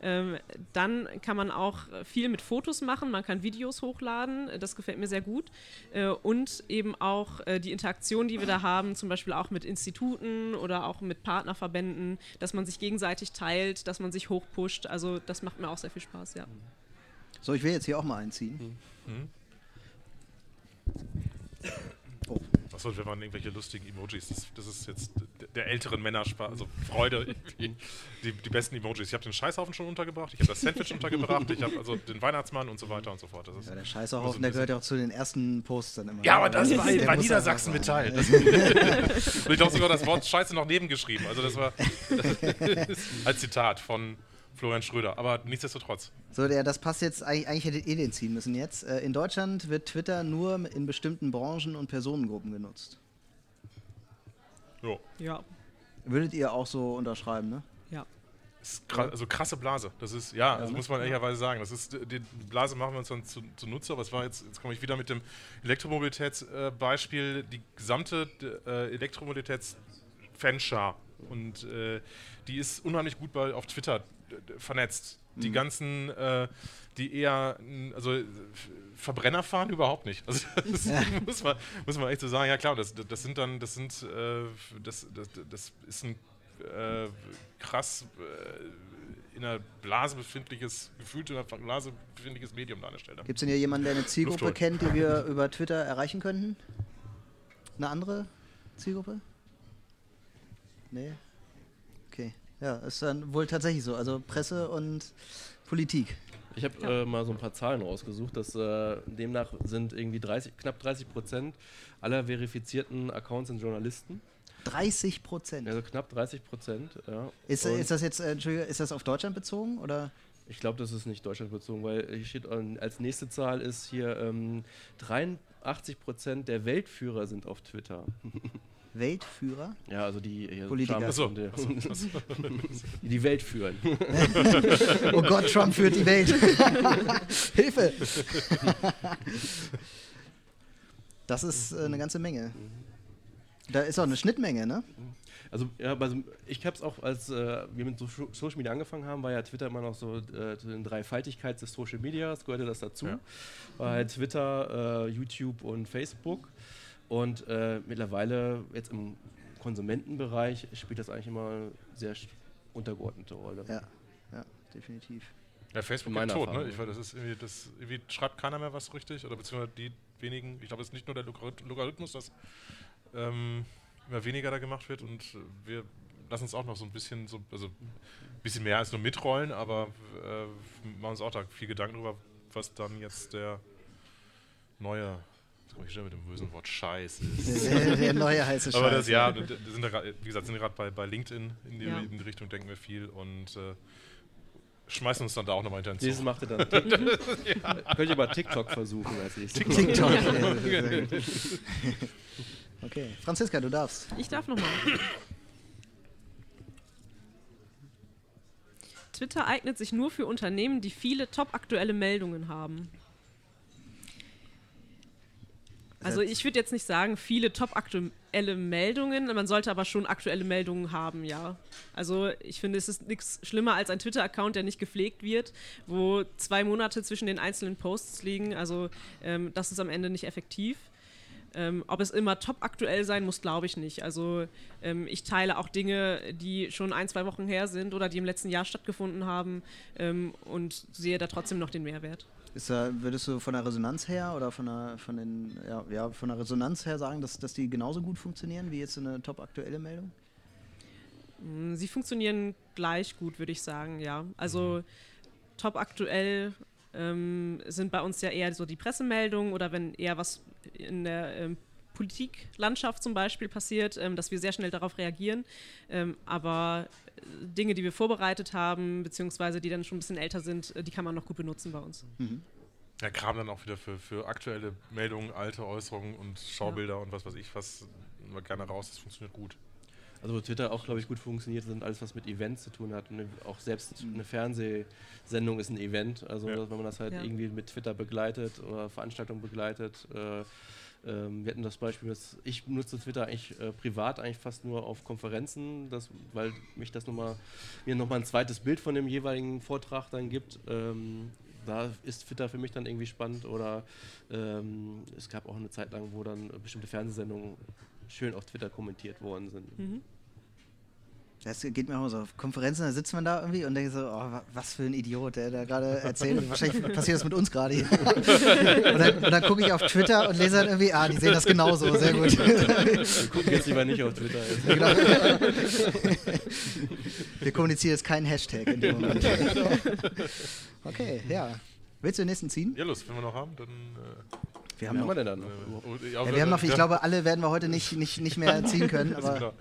Ähm, dann kann man auch viel mit Fotos machen, man kann Videos hochladen, das gefällt mir sehr gut. Äh, und eben auch äh, die Interaktion, die wir da haben, zum Beispiel auch mit Instituten oder auch mit Partnerverbänden, dass man sich gegenseitig teilt, dass man sich hochpusht. Also das macht mir auch sehr viel Spaß, ja. So, ich will jetzt hier auch mal einziehen. Mhm. Oh. Achso, wir waren irgendwelche lustigen Emojis. Das, das ist jetzt der älteren Männer Spaß, also Freude. die, die besten Emojis. Ich habe den Scheißhaufen schon untergebracht, ich habe das Sandwich untergebracht, ich habe also den Weihnachtsmann und so weiter und so fort. ja, der Scheißhaufen, so der gehört ja auch zu den ersten Posts dann immer. Ja, aber das war bei Niedersachsen Metall. und ich habe sogar das Wort Scheiße noch nebengeschrieben. Also das war das, als Zitat von Florian Schröder, aber nichtsdestotrotz. So, der, das passt jetzt, eigentlich, eigentlich hättet ihr den ziehen müssen jetzt. Äh, in Deutschland wird Twitter nur in bestimmten Branchen und Personengruppen genutzt. Jo. Ja. Würdet ihr auch so unterschreiben, ne? Ja. Krass, also krasse Blase. Das ist, ja, ja das ne? muss man ehrlicherweise sagen. Das ist, die Blase machen wir uns dann zu, zunutze, aber es war jetzt, jetzt komme ich wieder mit dem Elektromobilitätsbeispiel, äh, die gesamte äh, Elektromobilitäts-Fanschar und äh, die ist unheimlich gut bei, auf Twitter vernetzt. Die mhm. ganzen, äh, die eher, also Verbrenner fahren überhaupt nicht. Also das ja. muss, man, muss man echt so sagen. Ja klar, das, das sind dann, das sind, äh, das, das, das ist ein äh, krass äh, in der Blase befindliches, gefühlt in der Blase befindliches Medium da an der Stelle. Gibt es denn hier jemanden, der eine Zielgruppe kennt, die wir über Twitter erreichen könnten? Eine andere Zielgruppe? Nee? Ja, ist dann wohl tatsächlich so. Also Presse und Politik. Ich habe ja. äh, mal so ein paar Zahlen rausgesucht. Dass, äh, demnach sind irgendwie 30, knapp 30 Prozent aller verifizierten Accounts sind Journalisten. 30 Prozent? Also knapp 30 Prozent, ja. Ist, ist das jetzt, äh, ist das auf Deutschland bezogen oder? Ich glaube, das ist nicht Deutschland bezogen, weil hier steht als nächste Zahl ist hier ähm, 83 Prozent der Weltführer sind auf Twitter. Weltführer? Ja, also die Politiker. Achso. Die, die Welt führen. oh Gott, Trump führt die Welt. Hilfe! das ist äh, eine ganze Menge. Da ist auch eine Schnittmenge, ne? Also, ja, also ich habe es auch, als äh, wir mit so Social Media angefangen haben, war ja Twitter immer noch so äh, zu den Dreifaltigkeit des Social Medias, gehörte das dazu. Ja. War halt Twitter, äh, YouTube und Facebook. Und äh, mittlerweile, jetzt im Konsumentenbereich, spielt das eigentlich immer eine sehr untergeordnete Rolle. Ja, ja, definitiv. Ja, Facebook ist tot, ne? Ich weiß, das ist irgendwie, das irgendwie schreibt keiner mehr was richtig, oder beziehungsweise die wenigen, ich glaube, es ist nicht nur der Logarithmus, dass ähm, immer weniger da gemacht wird und wir lassen uns auch noch so ein bisschen, so, also ein bisschen mehr als nur mitrollen, aber äh, machen uns auch da viel Gedanken darüber, was dann jetzt der neue komme ich schon mit dem bösen Wort Scheiß. Der, der neue heiße Scheiß. Aber das, ja, sind da, wie gesagt, sind gerade bei, bei LinkedIn in die, ja. in die, Richtung, denken wir viel und äh, schmeißen uns dann da auch nochmal hinter den Dieses macht ihr dann. ja. Könnt ihr mal TikTok versuchen als nächstes. TikTok. okay, Franziska, du darfst. Ich darf nochmal. Twitter eignet sich nur für Unternehmen, die viele top-aktuelle Meldungen haben. Also ich würde jetzt nicht sagen, viele top-aktuelle Meldungen, man sollte aber schon aktuelle Meldungen haben, ja. Also ich finde, es ist nichts schlimmer als ein Twitter-Account, der nicht gepflegt wird, wo zwei Monate zwischen den einzelnen Posts liegen. Also ähm, das ist am Ende nicht effektiv. Ähm, ob es immer top aktuell sein muss, glaube ich nicht. Also ähm, ich teile auch Dinge, die schon ein, zwei Wochen her sind oder die im letzten Jahr stattgefunden haben ähm, und sehe da trotzdem noch den Mehrwert. Ist da, würdest du von der Resonanz her oder von der, von den, ja, ja, von der Resonanz her sagen, dass, dass die genauso gut funktionieren wie jetzt eine top aktuelle Meldung? Mm, sie funktionieren gleich gut, würde ich sagen, ja. Also mhm. top aktuell ähm, sind bei uns ja eher so die Pressemeldungen oder wenn eher was in der ähm, Politiklandschaft zum Beispiel passiert, ähm, dass wir sehr schnell darauf reagieren. Ähm, aber äh, Dinge, die wir vorbereitet haben, beziehungsweise die dann schon ein bisschen älter sind, äh, die kann man noch gut benutzen bei uns. Mhm. Ja, Kram dann auch wieder für, für aktuelle Meldungen, alte Äußerungen und Schaubilder ja. und was weiß ich, was gerne raus, das funktioniert gut. Also wo Twitter auch, glaube ich, gut funktioniert, sind alles, was mit Events zu tun hat. Und auch selbst eine Fernsehsendung ist ein Event. Also ja. wenn man das halt ja. irgendwie mit Twitter begleitet oder Veranstaltungen begleitet. Äh, ähm, wir hatten das Beispiel, dass ich nutze Twitter eigentlich äh, privat eigentlich fast nur auf Konferenzen, das, weil mich das nochmal, mir nochmal ein zweites Bild von dem jeweiligen Vortrag dann gibt. Ähm, da ist Twitter für mich dann irgendwie spannend oder ähm, es gab auch eine Zeit lang, wo dann bestimmte Fernsehsendungen schön auf Twitter kommentiert worden sind. Mhm. Das geht mir auch so. Auf Konferenzen, da sitzt man da irgendwie und denkt so, oh, was für ein Idiot, der da gerade erzählt. Wahrscheinlich passiert das mit uns gerade hier. und dann, dann gucke ich auf Twitter und lese dann irgendwie, ah, die sehen das genauso, sehr gut. Wir gucken jetzt lieber nicht auf Twitter. Genau. Wir kommunizieren jetzt keinen Hashtag in dem Moment. Okay, ja. Willst du den nächsten ziehen? Ja, los, wenn wir noch haben, dann. Äh wir haben, noch, wir, dann? Äh, ja, wir haben noch, ich glaube, alle werden wir heute nicht, nicht, nicht mehr ziehen können. aber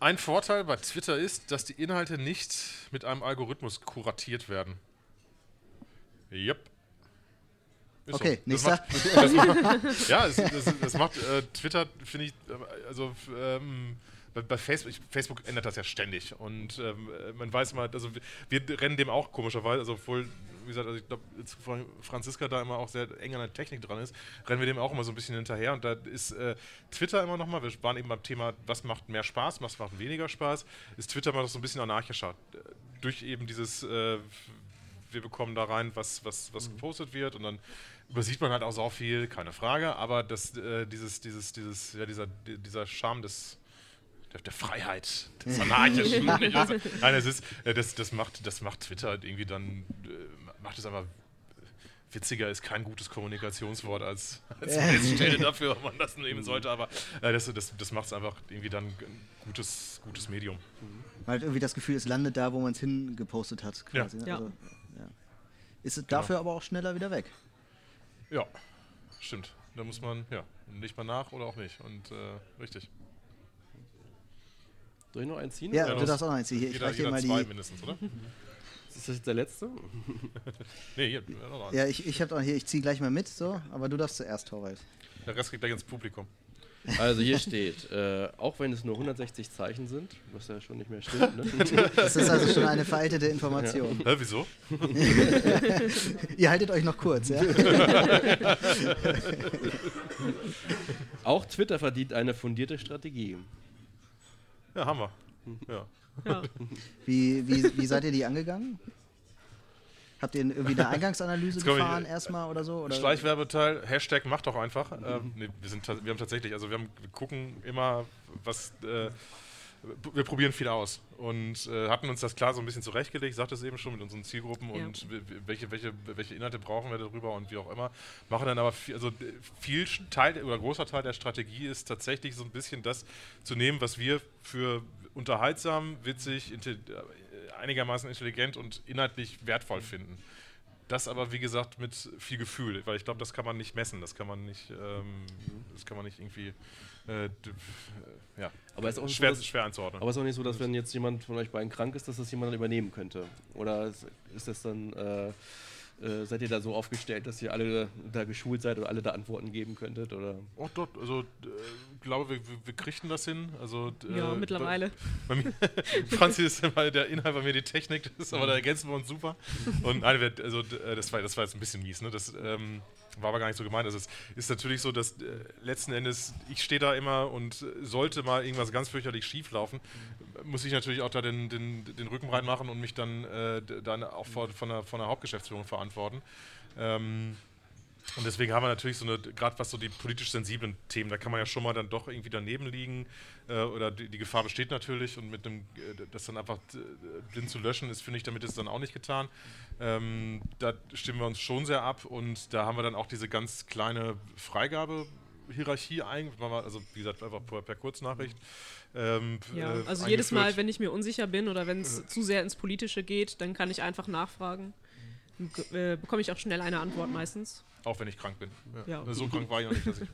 Ein Vorteil bei Twitter ist, dass die Inhalte nicht mit einem Algorithmus kuratiert werden. Yep. Ist okay, so. nächster. Das macht, das macht, ja, das, das, macht äh, Twitter, finde ich, äh, also ähm, bei, bei Facebook, Facebook, ändert das ja ständig und ähm, man weiß mal, also wir, wir, rennen dem auch komischerweise, also obwohl, wie gesagt, also ich glaube, Franziska da immer auch sehr eng an der Technik dran ist, rennen wir dem auch immer so ein bisschen hinterher und da ist äh, Twitter immer nochmal, wir waren eben beim Thema, was macht mehr Spaß, was macht weniger Spaß, ist Twitter mal so ein bisschen anarchischer. Durch eben dieses, äh, wir bekommen da rein, was, was, was mhm. gepostet wird und dann übersieht man halt auch so viel, keine Frage, aber das, äh, dieses, dieses, dieses, ja, dieser, dieser Charme des der, der Freiheit, des Anarchischen. Nein, es ist, äh, das, das, macht, das macht Twitter irgendwie dann, äh, macht es einfach witziger ist kein gutes Kommunikationswort als, als Stelle dafür, ob man das nehmen sollte, aber äh, das, das, das macht es einfach irgendwie dann ein gutes, gutes Medium. Man hat irgendwie das Gefühl, es landet da, wo man es hingepostet hat. Quasi, ja. Ne? Also, ja. Ist es genau. dafür aber auch schneller wieder weg? Ja, stimmt. Da muss man, ja, nicht mal nach oder auch nicht. Und äh, richtig. Soll ich noch eins ziehen? Ja, ja du darfst auch noch eins ziehen. Ich jeder, jeder mal zwei die mindestens, oder? Ist das jetzt der letzte? nee, hier. Ja, ich, ich habe hier, ich ziehe gleich mal mit, so, aber du darfst zuerst, Torwald. Der Rest geht gleich ins Publikum. Also hier steht, äh, auch wenn es nur 160 Zeichen sind, was ja schon nicht mehr stimmt. Ne? Das ist also schon eine veraltete Information. Ja. Hä, wieso? Ihr haltet euch noch kurz, ja? auch Twitter verdient eine fundierte Strategie. Ja, haben wir. Ja. Ja. Wie, wie, wie seid ihr die angegangen? Habt ihr irgendwie eine Eingangsanalyse gefahren erstmal oder so? Oder? Schleichwerbeteil, Hashtag macht doch einfach. Mhm. Ähm, nee, wir, sind, wir haben tatsächlich, also wir, haben, wir gucken immer, was äh, wir probieren viel aus und äh, hatten uns das klar so ein bisschen zurechtgelegt, sagte es eben schon mit unseren Zielgruppen ja. und welche, welche, welche Inhalte brauchen wir darüber und wie auch immer. Machen dann aber viel, also viel Teil oder großer Teil der Strategie ist tatsächlich so ein bisschen das zu nehmen, was wir für unterhaltsam, witzig, intelli einigermaßen intelligent und inhaltlich wertvoll finden. Das aber, wie gesagt, mit viel Gefühl, weil ich glaube, das kann man nicht messen, das kann man nicht, ähm, das kann man nicht irgendwie äh, ja, aber ist auch schwer, so, dass, schwer einzuordnen. Aber es ist auch nicht so, dass wenn jetzt jemand von euch beiden krank ist, dass das jemand dann übernehmen könnte. Oder ist, ist das dann, äh, äh, seid ihr da so aufgestellt, dass ihr alle da geschult seid oder alle da Antworten geben könntet? Oder? Oh, dort, also äh, glaube, wir, wir kriegen das hin. Also, ja, mittlerweile. Bei, bei mir, Franzi ist immer der Inhalt, bei mir die Technik, das ist aber da ergänzen wir uns super. Und nein, also, das, war, das war jetzt ein bisschen mies. Ne? Das, ähm, war aber gar nicht so gemeint. Also es ist natürlich so, dass äh, letzten Endes, ich stehe da immer und sollte mal irgendwas ganz fürchterlich schief laufen, muss ich natürlich auch da den, den, den Rücken breit machen und mich dann, äh, dann auch vor, von, der, von der Hauptgeschäftsführung verantworten. Ähm, und deswegen haben wir natürlich so eine, gerade was so die politisch sensiblen Themen, da kann man ja schon mal dann doch irgendwie daneben liegen. Äh, oder die, die, Gefahr besteht natürlich und mit dem, äh, das dann einfach äh, blind zu löschen, ist, finde ich, damit ist es dann auch nicht getan. Ähm, da stimmen wir uns schon sehr ab und da haben wir dann auch diese ganz kleine Freigabe. Hierarchie ein, also wie gesagt, einfach per, per Kurznachricht. Ähm, ja, äh, also jedes Mal, wenn ich mir unsicher bin oder wenn es äh. zu sehr ins Politische geht, dann kann ich einfach nachfragen. Äh, bekomme ich auch schnell eine Antwort meistens. Auch wenn ich krank bin. Ja. Ja. So krank war ich noch nicht, dass ich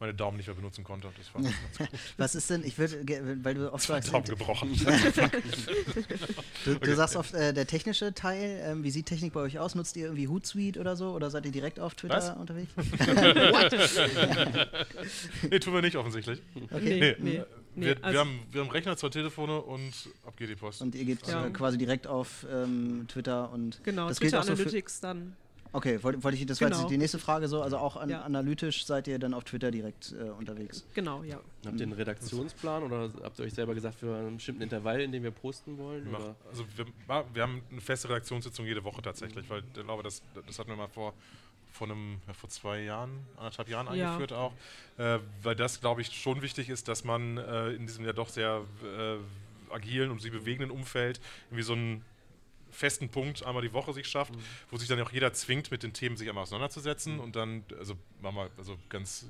meine Daumen nicht mehr benutzen konnte. Das war Was ist denn, ich würde, weil du oft sagst. Daumen gebrochen. du, du sagst oft, äh, der technische Teil, ähm, wie sieht Technik bei euch aus? Nutzt ihr irgendwie Hootsuite oder so? Oder seid ihr direkt auf Twitter Was? unterwegs? nee, tun wir nicht offensichtlich. Okay. Nee, nee. Nee, wir, also wir, haben, wir haben Rechner, zwei Telefone und ab geht die Post. Und ihr geht ja. quasi direkt auf ähm, Twitter und. Genau, das Twitter Analytics dann. Okay, wollte wollt ich, das genau. war jetzt die nächste Frage so, also auch an, ja. analytisch seid ihr dann auf Twitter direkt äh, unterwegs? Genau, ja. Habt ihr einen Redaktionsplan oder habt ihr euch selber gesagt, für einen bestimmten Intervall, in dem wir posten wollen? Mach, also wir, wir, haben eine feste Redaktionssitzung jede Woche tatsächlich, weil ich glaube, das, das hatten wir mal vor, vor, einem, ja, vor zwei Jahren, anderthalb Jahren eingeführt ja. auch, äh, weil das, glaube ich, schon wichtig ist, dass man äh, in diesem ja doch sehr äh, agilen und sich bewegenden Umfeld irgendwie so ein festen Punkt einmal die Woche sich schafft, mhm. wo sich dann auch jeder zwingt, mit den Themen sich einmal auseinanderzusetzen mhm. und dann, also machen wir, also ganz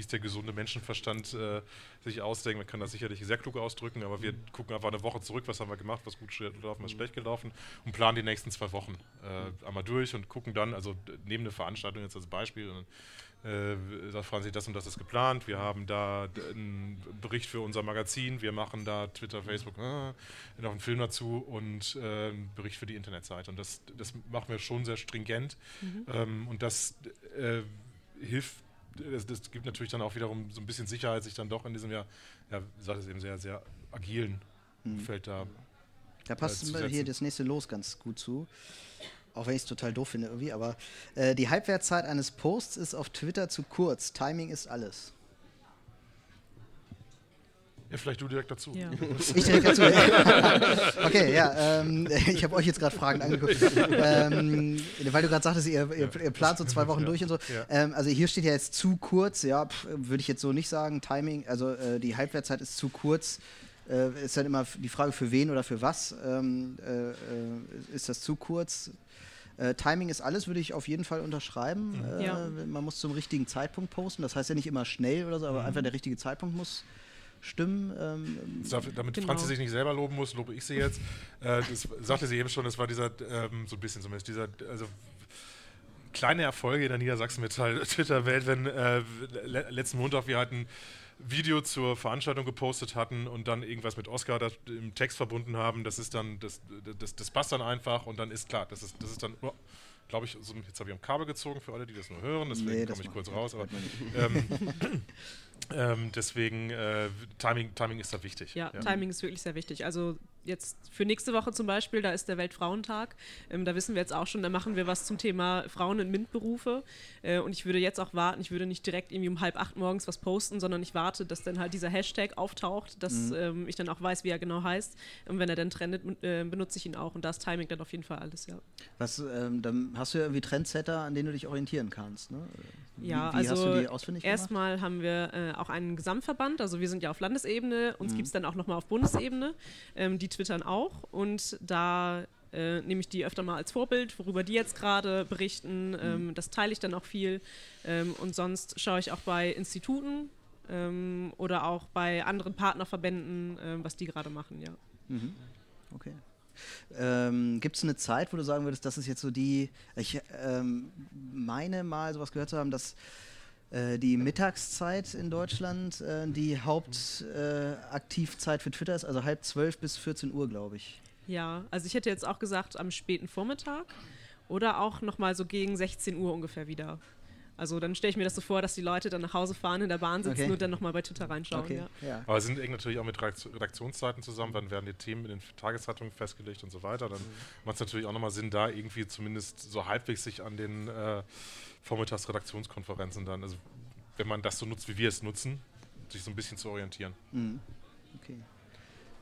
wie es der gesunde Menschenverstand äh, sich ausdenkt. Man kann das sicherlich sehr klug ausdrücken, aber wir mhm. gucken einfach eine Woche zurück, was haben wir gemacht, was gut gelaufen, was mhm. schlecht gelaufen und planen die nächsten zwei Wochen äh, einmal durch und gucken dann, also neben der Veranstaltung jetzt als Beispiel, und äh, sagt Franzi, das und das ist geplant. Wir haben da einen Bericht für unser Magazin. Wir machen da Twitter, Facebook, äh, noch einen Film dazu und äh, einen Bericht für die Internetseite. Und das, das machen wir schon sehr stringent. Mhm. Ähm, und das äh, hilft, das, das, gibt natürlich dann auch wiederum so ein bisschen Sicherheit, sich dann doch in diesem Jahr, ja, wie gesagt, es eben sehr, sehr agilen mhm. Feld da. Da passt äh, hier das nächste Los ganz gut zu. Auch wenn ich es total doof finde irgendwie, aber äh, die Halbwertszeit eines Posts ist auf Twitter zu kurz. Timing ist alles. Ja, vielleicht du direkt dazu. Ja. Ich direkt dazu. okay, ja, ähm, ich habe euch jetzt gerade Fragen angeguckt. ähm, weil du gerade sagtest, ihr, ihr, ihr, plant so zwei Wochen durch und so. Ja. Ähm, also hier steht ja jetzt zu kurz, ja, würde ich jetzt so nicht sagen. Timing, also äh, die Halbwertszeit ist zu kurz. Äh, ist dann immer die Frage, für wen oder für was ähm, äh, äh, ist das zu kurz? Äh, Timing ist alles, würde ich auf jeden Fall unterschreiben. Mhm. Äh, ja. Man muss zum richtigen Zeitpunkt posten. Das heißt ja nicht immer schnell oder so, aber mhm. einfach der richtige Zeitpunkt muss stimmen. Ähm, damit genau. Franzi sich nicht selber loben muss, lobe ich sie jetzt. äh, das sagte sie eben schon, das war dieser, ähm, so ein bisschen zumindest, dieser, also kleine Erfolge in der Niedersachsen-Twitter-Welt, wenn äh, letzten Montag wir hatten Video zur Veranstaltung gepostet hatten und dann irgendwas mit Oscar da im Text verbunden haben, das ist dann, das, das, das passt dann einfach und dann ist klar, das ist, das ist dann, oh, glaube ich, so, jetzt habe ich am Kabel gezogen für alle, die das nur hören, deswegen nee, komme ich kurz raus, aber ähm, ähm, deswegen äh, Timing, Timing ist da wichtig. Ja, ja, Timing ist wirklich sehr wichtig. Also jetzt für nächste Woche zum Beispiel, da ist der Weltfrauentag. Ähm, da wissen wir jetzt auch schon, da machen wir was zum Thema Frauen in MINT-Berufe. Äh, und ich würde jetzt auch warten, ich würde nicht direkt irgendwie um halb acht morgens was posten, sondern ich warte, dass dann halt dieser Hashtag auftaucht, dass mhm. ähm, ich dann auch weiß, wie er genau heißt. Und wenn er dann trendet, äh, benutze ich ihn auch. Und da ist Timing dann auf jeden Fall alles, ja. Was, ähm, dann hast du ja irgendwie Trendsetter, an denen du dich orientieren kannst, ne? Ja, wie, wie also erstmal haben wir äh, auch einen Gesamtverband, also wir sind ja auf Landesebene, uns mhm. gibt es dann auch nochmal auf Bundesebene. Ähm, die twittern auch und da äh, nehme ich die öfter mal als Vorbild, worüber die jetzt gerade berichten. Mhm. Ähm, das teile ich dann auch viel. Ähm, und sonst schaue ich auch bei Instituten ähm, oder auch bei anderen Partnerverbänden, ähm, was die gerade machen, ja. Mhm. Okay. Ähm, Gibt es eine Zeit, wo du sagen würdest, das ist jetzt so die, ich ähm, meine mal sowas gehört zu haben, dass die Mittagszeit in Deutschland äh, die Hauptaktivzeit äh, für Twitter ist, also halb zwölf bis 14 Uhr, glaube ich. Ja, also ich hätte jetzt auch gesagt am späten Vormittag oder auch nochmal so gegen 16 Uhr ungefähr wieder. Also dann stelle ich mir das so vor, dass die Leute dann nach Hause fahren, in der Bahn sitzen okay. und dann nochmal bei Twitter reinschauen. Okay. Ja. Ja. Aber es sind eng natürlich auch mit Redaktionszeiten zusammen, dann werden die Themen in den Tageszeitungen festgelegt und so weiter. Dann mhm. macht es natürlich auch nochmal Sinn, da irgendwie zumindest so halbwegs sich an den äh, Vormittagsredaktionskonferenzen dann, also wenn man das so nutzt, wie wir es nutzen, sich so ein bisschen zu orientieren. Mhm. Okay.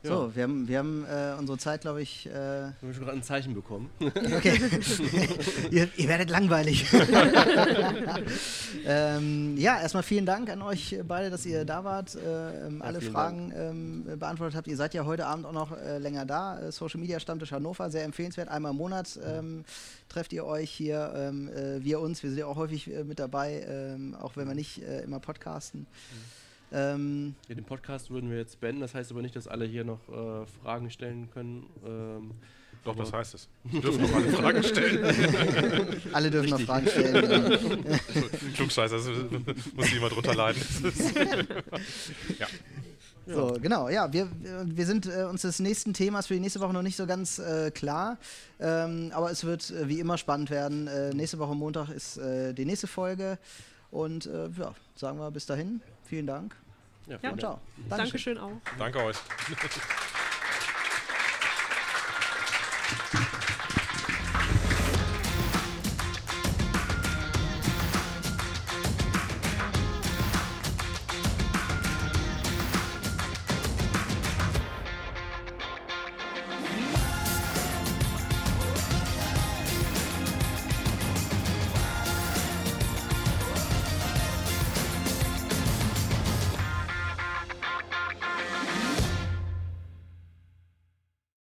Ja. So, wir haben, wir haben äh, unsere Zeit, glaube ich. Äh, Wir haben schon gerade ein Zeichen bekommen. okay. ihr, ihr werdet langweilig. ähm, ja, erstmal vielen Dank an euch beide, dass ihr da wart, äh, ähm, alle vielen Fragen ähm, beantwortet habt. Ihr seid ja heute Abend auch noch äh, länger da. Äh, Social Media Stammtisch Hannover, sehr empfehlenswert. Einmal im Monat ähm, trefft ihr euch hier, ähm, äh, wir uns. Wir sind ja auch häufig mit dabei, ähm, auch wenn wir nicht immer podcasten. Ähm, Ja, den Podcast würden wir jetzt beenden. Das heißt aber nicht, dass alle hier noch äh, Fragen stellen können. Ähm, Doch, das heißt es. Sie dürfen noch alle Fragen stellen. alle dürfen noch Richtig. Fragen stellen. Klugscheißer, das muss jemand drunter leiden. Ist- So, genau, ja, wir, wir sind äh, uns des nächsten Themas für die nächste Woche noch nicht so ganz äh, klar, ähm, aber es wird äh, wie immer spannend werden. Äh, nächste Woche Montag ist äh, die nächste Folge und äh, ja, sagen wir bis dahin, vielen Dank Ja, Ja. und ciao. Dankeschön auch. Danke euch.